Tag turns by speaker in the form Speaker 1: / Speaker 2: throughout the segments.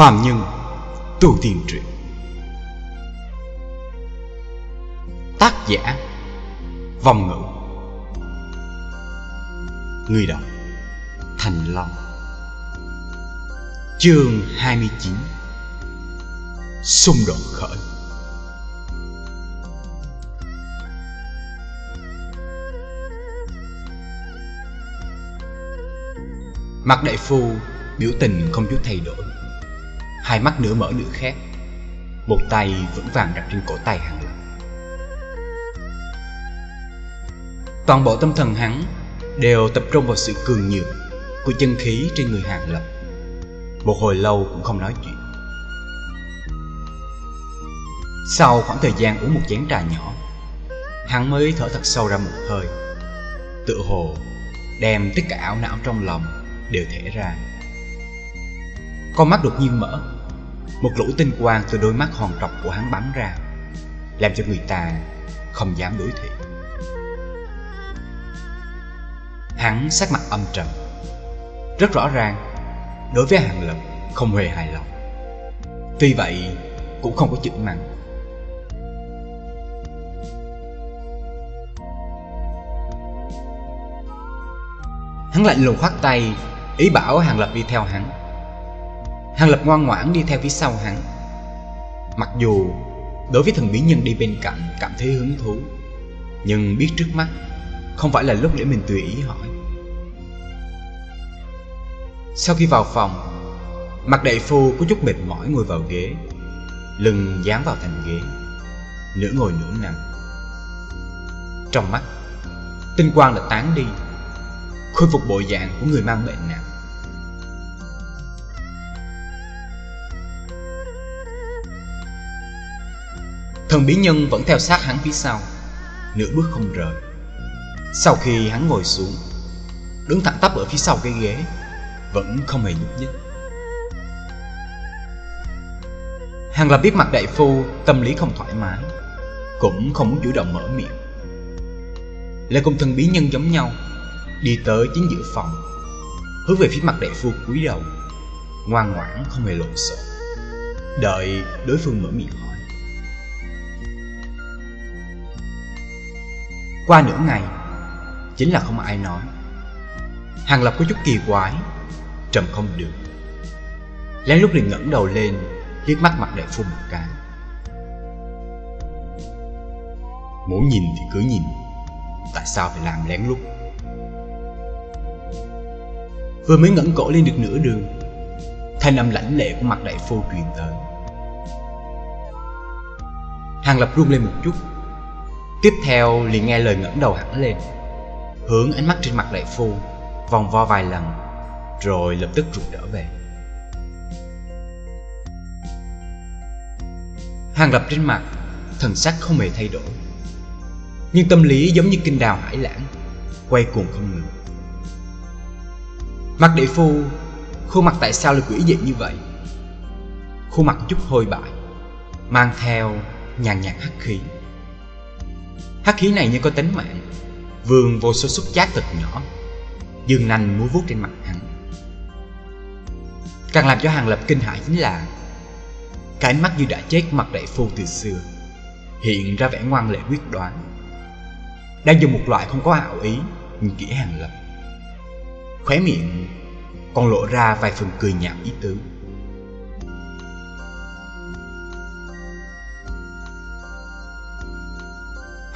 Speaker 1: Phàm Nhân, Tu Tiên Truyện Tác giả, Vòng Ngữ. Người đọc, Thành Long. Chương 29 Xung đột khởi. Mặt đại phu, biểu tình không chút thay đổi. Hai mắt nửa mở nửa khép. Một tay vững vàng đặt trên cổ tay hàng lập Toàn bộ tâm thần hắn đều tập trung vào sự cường nhược của chân khí trên người hàng lập. Một hồi lâu cũng không nói chuyện. Sau khoảng thời gian uống một chén trà nhỏ, Hắn mới thở thật sâu ra một hơi, Tự hồ đem tất cả ảo não trong lòng đều thể ra. Con mắt đột nhiên mở một lũ tinh quang từ đôi mắt hòn trọc của hắn bắn ra, Làm cho người ta không dám đối thị Hắn sắc mặt âm trầm. Rất rõ ràng, Đối với hàng lập không hề hài lòng. Tuy vậy, cũng không có chữ mặn Hắn lạnh lùng khoát tay, Ý bảo hàng lập đi theo hắn. Hàng Lập ngoan ngoãn đi theo phía sau hắn. Mặc dù đối với thần bí nhân đi bên cạnh cảm thấy hứng thú, Nhưng biết trước mắt không phải là lúc để mình tùy ý hỏi. Sau khi vào phòng Mặt đại phu có chút mệt mỏi ngồi vào ghế, Lưng dán vào thành ghế Nửa ngồi nửa nằm. Trong mắt, Tinh quang đã tán đi, Khôi phục bộ dạng của người mang bệnh nặng Thần bí nhân vẫn theo sát hắn phía sau. Nửa bước không rời. Sau khi hắn ngồi xuống, Đứng thẳng tắp ở phía sau cái ghế, Vẫn không hề nhúc nhích. Hàng lập biết mặt đại phu Tâm lý không thoải mái, Cũng không muốn chủ động mở miệng. Lại cùng thần bí nhân giống nhau, Đi tới chính giữa phòng, Hướng về phía mặt đại phu cúi đầu, Ngoan ngoãn không hề lộn xộn, Đợi đối phương mở miệng hỏi. Qua nửa ngày, Chính là không ai nói. Hàng Lập có chút kỳ quái, Trầm không được. Lén lúc liền ngẩng đầu lên, liếc mắt mặt đại phu một cái. Muốn nhìn thì cứ nhìn, Tại sao phải làm lén lút? Vừa mới ngẩng cổ lên được nửa đường, Thanh âm lãnh lệ của mặt đại phu truyền tới. Hàng Lập run lên một chút Tiếp theo liền nghe lời ngẩng đầu hẳn lên, Hướng ánh mắt trên mặt đại phu, Vòng vo vài lần, Rồi lập tức rụt đỡ về. Hàng lập trên mặt, Thần sắc không hề thay đổi, Nhưng tâm lý giống như kinh đào hải lãng, Quay cuồng không ngừng. Mặt đại phu, Khuôn mặt tại sao lại quỷ dị như vậy? Khuôn mặt chút hôi bại, Mang theo nhàn nhạt hắc khí. Hắc khí này như có tính mạng. Vương vô số xúc giác thật nhỏ, Dương nanh múa vuốt trên mặt hắn. Càng làm cho Hàng Lập kinh hãi chính là, Cái ánh mắt như đã chết, mặt đại phu từ xưa, Hiện ra vẻ ngoan lệ quyết đoán. Đang dùng một loại không có ảo ý, Nhìn kỹ Hàng Lập. Khóe miệng còn lộ ra vài phần cười nhạo ý tứ.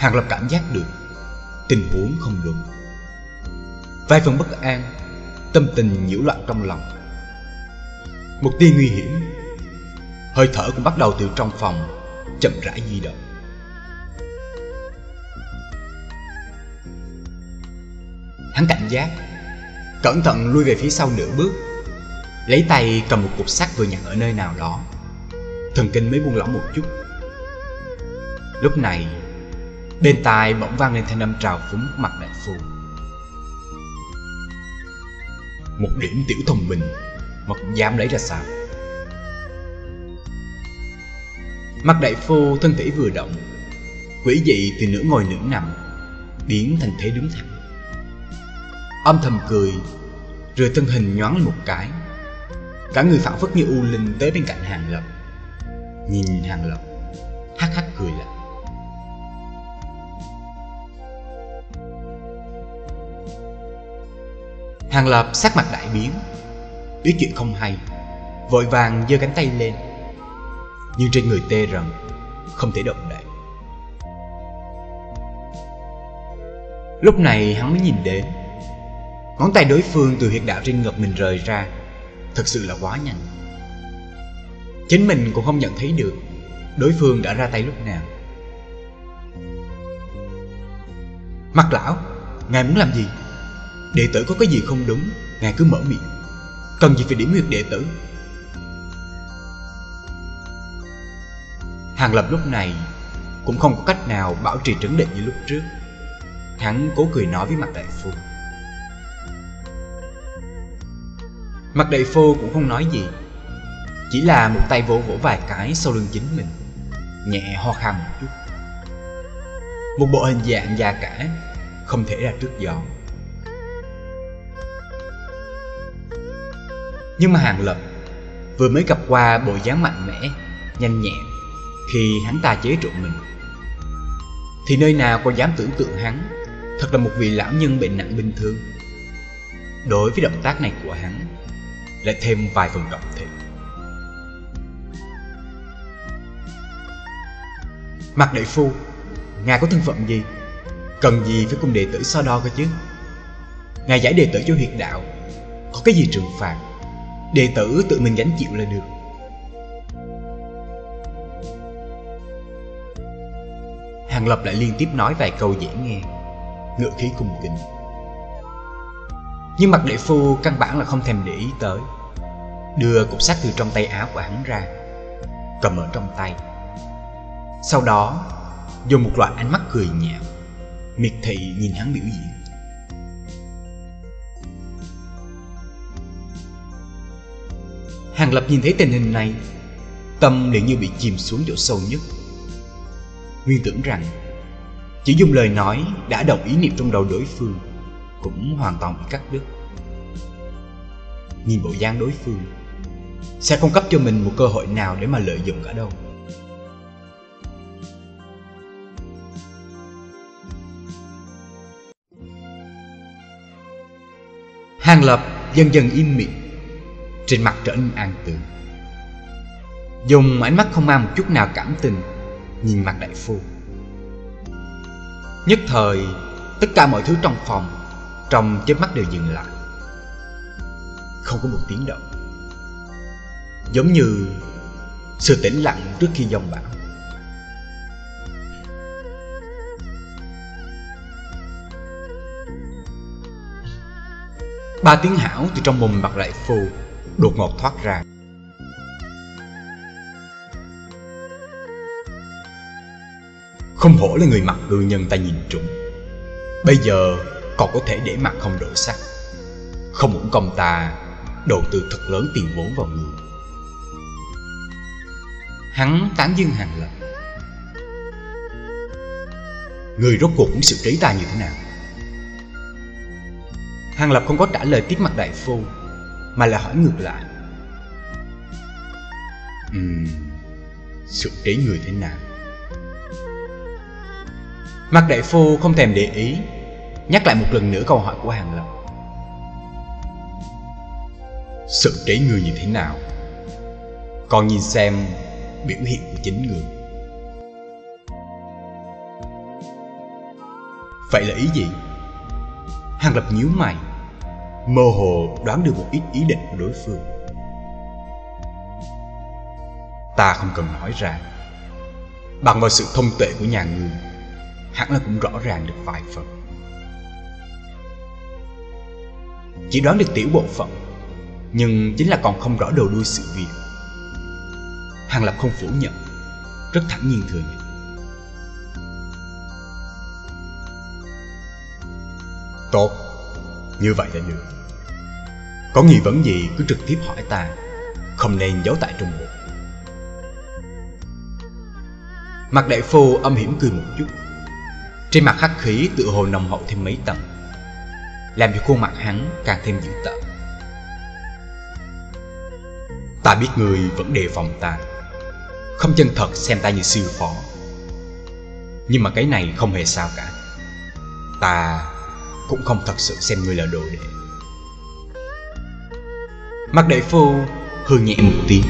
Speaker 1: Hàng Lập cảm giác được Tình huống không đúng. Vài phần bất an, Tâm tình nhiễu loạn trong lòng. Một tia nguy hiểm, Hơi thở cũng bắt đầu từ trong phòng Chậm rãi di động. Hắn cảnh giác Cẩn thận lui về phía sau nửa bước, Lấy tay cầm một cục sắt vừa nhặt ở nơi nào đó. Thần kinh mới buông lỏng một chút. Lúc này Bên tai bỗng vang lên thanh âm trào phúng mặt đại phu Một điểm tiểu thông minh Mà cũng dám lấy ra sao? Mặt đại phu thân thể vừa động Quỷ dị từ nửa ngồi nửa nằm Biến thành thế đứng thẳng. Âm thầm cười Rồi thân hình nhoáng lên một cái. Cả người phản phất như u linh tới bên cạnh Hàng Lập. Nhìn Hàng Lập Hắc hắc cười lại Hàng Lập sắc mặt đại biến. Biết chuyện không hay, Vội vàng giơ cánh tay lên. Nhưng trên người tê rần, Không thể động đậy. Lúc này hắn mới nhìn đến, Ngón tay đối phương từ huyệt đạo trên ngực mình rời ra. Thật sự là quá nhanh. Chính mình cũng không nhận thấy được Đối phương đã ra tay lúc nào. Mặt lão, Ngài muốn làm gì? Đệ tử có cái gì không đúng, Ngài cứ mở miệng. Cần gì phải điểm huyệt đệ tử? Hàng Lập lúc này Cũng không có cách nào bảo trì trấn định như lúc trước. Hắn cố cười nói với mặt đại phu. Mặt đại phu cũng không nói gì, Chỉ là một tay vỗ vỗ vài cái sau lưng chính mình, Nhẹ ho khan một chút. Một bộ hình dạng già cả, Không thể ra trước giòn Nhưng mà Hàng Lập Vừa mới gặp qua bộ dáng mạnh mẽ, Nhanh nhẹn Khi hắn ta chế trụ mình. Thì nơi nào có dám tưởng tượng hắn, Thật là một vị lão nhân bệnh nặng bình thường. Đối với động tác này của hắn, Lại thêm vài phần động thị Mặt đại phu, Ngài có thân phận gì? Cần gì phải cùng đệ tử so đo cơ chứ? Ngài giải đệ tử cho huyệt đạo, Có cái gì trừng phạt? Đệ tử tự mình gánh chịu là được. Hàng Lập lại liên tiếp nói vài câu dễ nghe, ngựa khí cùng kính. Nhưng mặt đệ phu căn bản là không thèm để ý tới. Đưa cục sắt từ trong tay áo của hắn ra, cầm ở trong tay. Sau đó, dùng một loại ánh mắt cười nhạo miệt thị nhìn hắn biểu diễn. Hàng lập nhìn thấy tình hình này, tâm liền như bị chìm xuống chỗ sâu nhất. Nguyên tưởng rằng, chỉ dùng lời nói đã đọc ý niệm trong đầu đối phương Cũng hoàn toàn bị cắt đứt. Nhìn bộ dáng đối phương, Sẽ không cấp cho mình một cơ hội nào để mà lợi dụng cả đâu. Hàng Lập dần dần im miệng. Trên mặt trở nên an tường. Dùng ánh mắt không mang một chút nào cảm tình, Nhìn mặt đại phu. Nhất thời, Tất cả mọi thứ trong phòng, Trong chớp mắt đều dừng lại. Không có một tiếng động. Giống như Sự tĩnh lặng trước khi dòng bão. Ba tiếng hảo từ trong mồm mặt đại phu Đột ngột thoát ra. Không hổ là người mặt cư nhân ta nhìn trúng Bây giờ còn có thể để mặt không đổi sắc. Không muốn công ta đầu tư thật lớn tiền vốn vào người. Hắn tán dương hàng lập. Người rốt cuộc muốn xử trí ta như thế nào? Hàng Lập không có trả lời tiếp mặt đại phu. Mà là hỏi ngược lại. Ừm Xử trí người thế nào? Mặt đại phu không thèm để ý, Nhắc lại một lần nữa câu hỏi của Hàng Lập. Sự trí người như thế nào? Còn nhìn xem biểu hiện của chính người. Vậy là ý gì? Hàng Lập nhíu mày. Mơ hồ đoán được một ít ý định của đối phương. Ta không cần nói ra. Bằng vào sự thông tuệ của nhà người hẳn là cũng rõ ràng được vài phần. Chỉ đoán được tiểu bộ phận, nhưng chính là còn không rõ đầu đuôi sự việc. Hàng lập không phủ nhận, rất thẳng nhiên thừa nhận. Tốt như vậy là được. Có nghi vấn gì cứ trực tiếp hỏi ta, không nên giấu tại trong bụng. Mặt đại phu âm hiểm cười một chút. Trên mặt hắc khí tự hồ nồng hậu thêm mấy tầng, Làm cho khuôn mặt hắn càng thêm dữ tợn. Ta biết người vẫn đề phòng ta, Không chân thật xem ta như siêu phó. Nhưng mà cái này không hề sao cả. Ta cũng không thật sự xem ngươi là đồ đệ. Mặt đại phu hư nhẹ một tiếng.